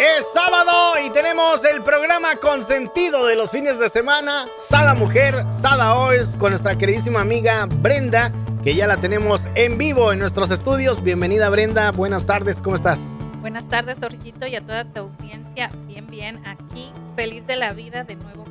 Es sábado y tenemos el programa consentido de los fines de semana, Sada Mujer, Sada Ois, con nuestra queridísima amiga Brenda, que ya la tenemos en vivo en nuestros estudios. Bienvenida Brenda, buenas tardes, ¿cómo estás? Buenas tardes, Jorgito, y a toda tu audiencia. Bien, bien, aquí, feliz de la vida de nuevo.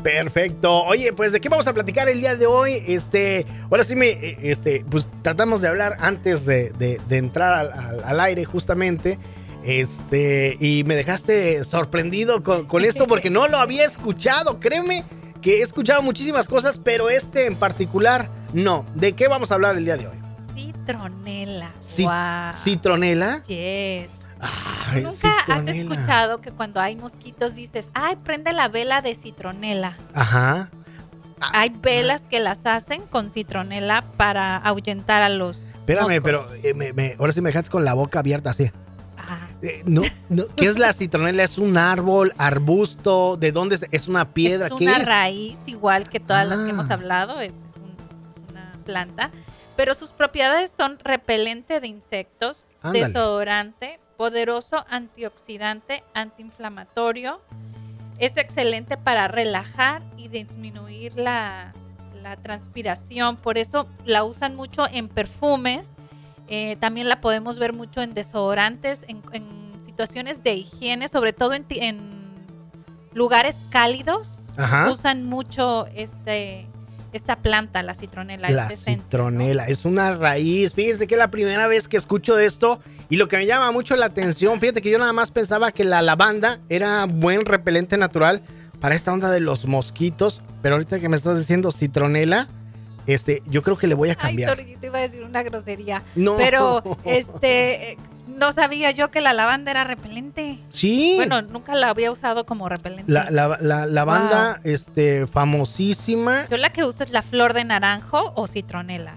Perfecto. Oye, pues de qué vamos a platicar el día de hoy. Este, ahora sí me, eh, este, pues tratamos de hablar antes de, entrar al, al, aire justamente. Este, y me dejaste sorprendido con, con esto porque no lo había escuchado. Créeme que he escuchado muchísimas cosas, pero este en particular no. ¿De qué vamos a hablar el día de hoy? Citronela. ¿Citronela? Yes. ¿Nunca has escuchado que cuando hay mosquitos dices, ay, prende la vela de citronela? Ajá. hay velas que las hacen con citronela para ahuyentar a los. Espérame, pero eh, ahora sí me dejaste con la boca abierta así. Eh, no, ¿Qué es la citronela? ¿Es un árbol, arbusto? ¿De dónde es? ¿Es una piedra? Es una raíz, igual que todas las que hemos ah. hablado, es, una planta. Pero sus propiedades son repelente de insectos, desodorante, poderoso antioxidante, antiinflamatorio. Es excelente para relajar y disminuir la, transpiración. Por eso la usan mucho en perfumes. Eh, también la podemos ver mucho en desodorantes, en, situaciones de higiene, sobre todo en, lugares cálidos. Usan mucho este, esta planta, la citronela. La citronela, es una raíz. Fíjense que es la primera vez que escucho de esto y lo que me llama mucho la atención, fíjate que yo nada más pensaba que la lavanda era buen repelente natural para esta onda de los mosquitos, pero ahorita que me estás diciendo citronela, este, yo creo que le voy a cambiar. Ay, te iba a decir una grosería. No. Pero, este, no sabía yo que la lavanda era repelente. Sí. Bueno, nunca la había usado como repelente. La, la, lavanda, este, famosísima. Yo la que uso es la flor de naranjo o citronela.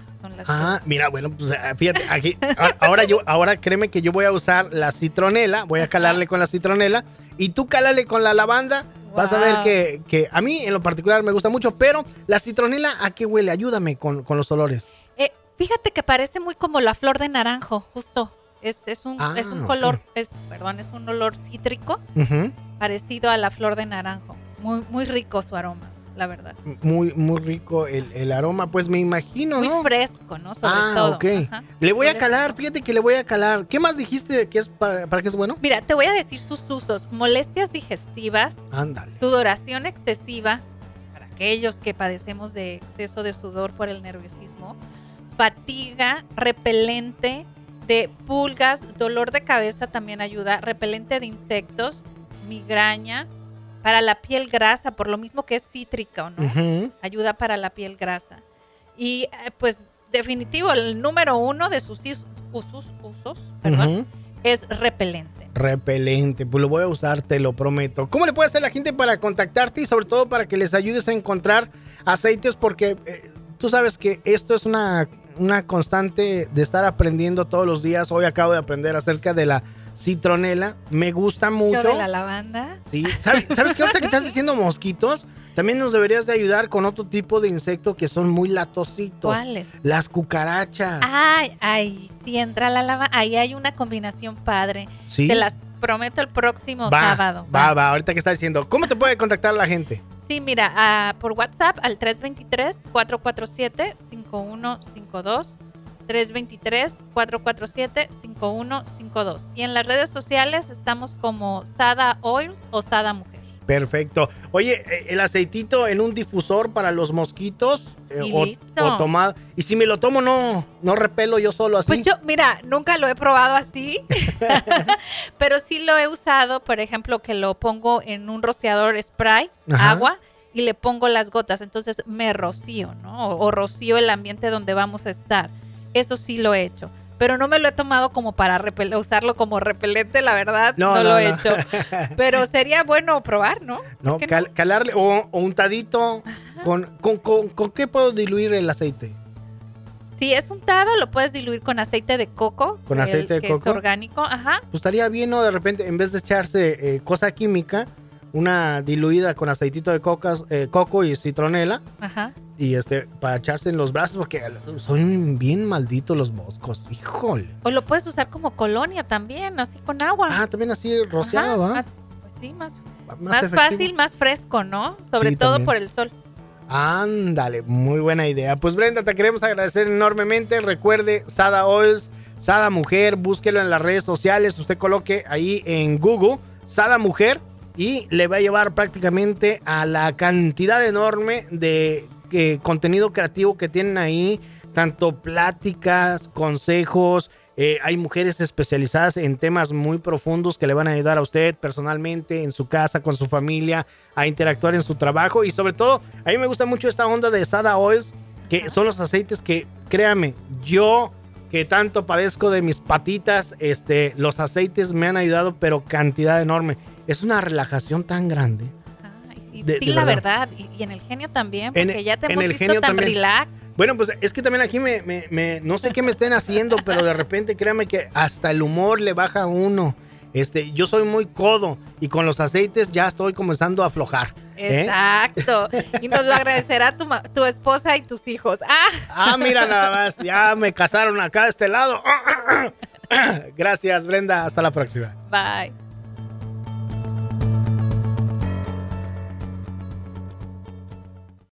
ah, mira, bueno, pues ah, fíjate, aquí, ahora yo, ahora créeme que yo voy a usar la citronela, voy a calarle con la citronela y tú cálale con la lavanda. Vas a ver que, que, a mí en lo particular me gusta mucho, pero la citronela, ¿a qué huele? Ayúdame con, con los olores. Eh, fíjate que parece muy como la flor de naranjo, justo. Es, es, un, es un ah, color, es, perdón, es un olor cítrico parecido a la flor de naranjo. Muy, muy rico su aroma, la verdad. Muy, muy rico el, aroma, pues me imagino, muy ¿no? fresco, ¿no? Sobre ah, todo. ok. Le voy a calar, fíjate que le voy a calar. ¿Qué más dijiste que es para, para que es bueno? Mira, te voy a decir sus usos. Molestias digestivas. Ándale. Sudoración excesiva, para aquellos que padecemos de exceso de sudor por el nerviosismo. Fatiga, repelente, de pulgas, dolor de cabeza también ayuda, repelente de insectos, migraña, para la piel grasa, por lo mismo que es cítrica, ¿no? Ayuda para la piel grasa. Y eh, pues definitivo, el número uno de sus usos, usos es repelente. Repelente, pues lo voy a usar, te lo prometo. ¿Cómo le puede hacer la gente para contactarte y sobre todo para que les ayudes a encontrar aceites? Porque eh, tú sabes que esto es una una constante de estar aprendiendo todos los días. Hoy acabo de aprender acerca de la citronela. Me gusta mucho. de la lavanda? Sí. ¿Sabes, ¿sabes qué? Ahorita que estás diciendo mosquitos, también nos deberías de ayudar con otro tipo de insecto que son muy latositos. ¿Cuáles? Las cucarachas. Ay, ay, sí entra la lavanda. Ahí hay una combinación padre. Sí. Te las prometo el próximo sábado. Va, va, ahorita que estás diciendo. ¿Cómo te puede contactar la gente? Sí, mira, por WhatsApp al 323-447-5152. 323-447-5152. Y en las redes sociales estamos como Sada Oils o Sada Mujer. Perfecto. Oye, eh, el aceitito en un difusor para los mosquitos eh, y o, tomado. Y si me lo tomo, no, no repelo yo solo así. Pues yo, mira, nunca lo he probado así, pero sí lo he usado, por ejemplo, que lo pongo en un rociador spray, agua, y le pongo las gotas. Entonces me rocío, ¿no? o rocío el ambiente donde vamos a estar. Eso sí lo he hecho pero no me lo he tomado como para usarlo como repelente, la verdad, no, lo he hecho. Pero sería bueno probar, ¿no? No, calarle, o, untadito, con, con, qué puedo diluir el aceite? Si es untado, lo puedes diluir con aceite de coco. Con aceite de coco. Es orgánico, ajá. Pues estaría bien, ¿no? De repente, en vez de echarse eh, cosa química, una diluida con aceitito de cocas, eh, coco y citronela. Ajá. Y este para echarse en los brazos porque son bien malditos los moscos. Híjole. O lo puedes usar como colonia también, así con agua. Ah, también así rociado, ¿va? Ah, pues sí, más, más, fácil, más fresco, ¿no? Sobre todo por el sol. Ándale, muy buena idea. Pues Brenda, te queremos agradecer enormemente. Recuerde, Sada Oils, Sada Mujer, búsquelo en las redes sociales. Usted coloque ahí en Google, Sada Mujer, y le va a llevar prácticamente a la cantidad enorme de eh, contenido creativo que tienen ahí, tanto pláticas, consejos, eh, hay mujeres especializadas en temas muy profundos que le van a ayudar a usted personalmente, en su casa, con su familia, a interactuar en su trabajo. Y sobre todo, a mí me gusta mucho esta onda de Sada Oils, que son los aceites que, créame, yo que tanto padezco de mis patitas, este, los aceites me han ayudado, pero cantidad enorme. Es una relajación tan grande. Sí, la verdad. Y, en el genio también, porque ya te hemos visto tan relax. Bueno, pues es que también aquí me, no sé qué me estén haciendo, pero de repente créame que hasta el humor le baja a uno. Este, yo soy muy codo y con los aceites ya estoy comenzando a aflojar. ¿eh? Exacto. Y nos lo agradecerá tu, tu esposa y tus hijos. Ah. ah, mira nada más, ya me casaron acá de este lado. Gracias, Brenda. Hasta la próxima. Bye.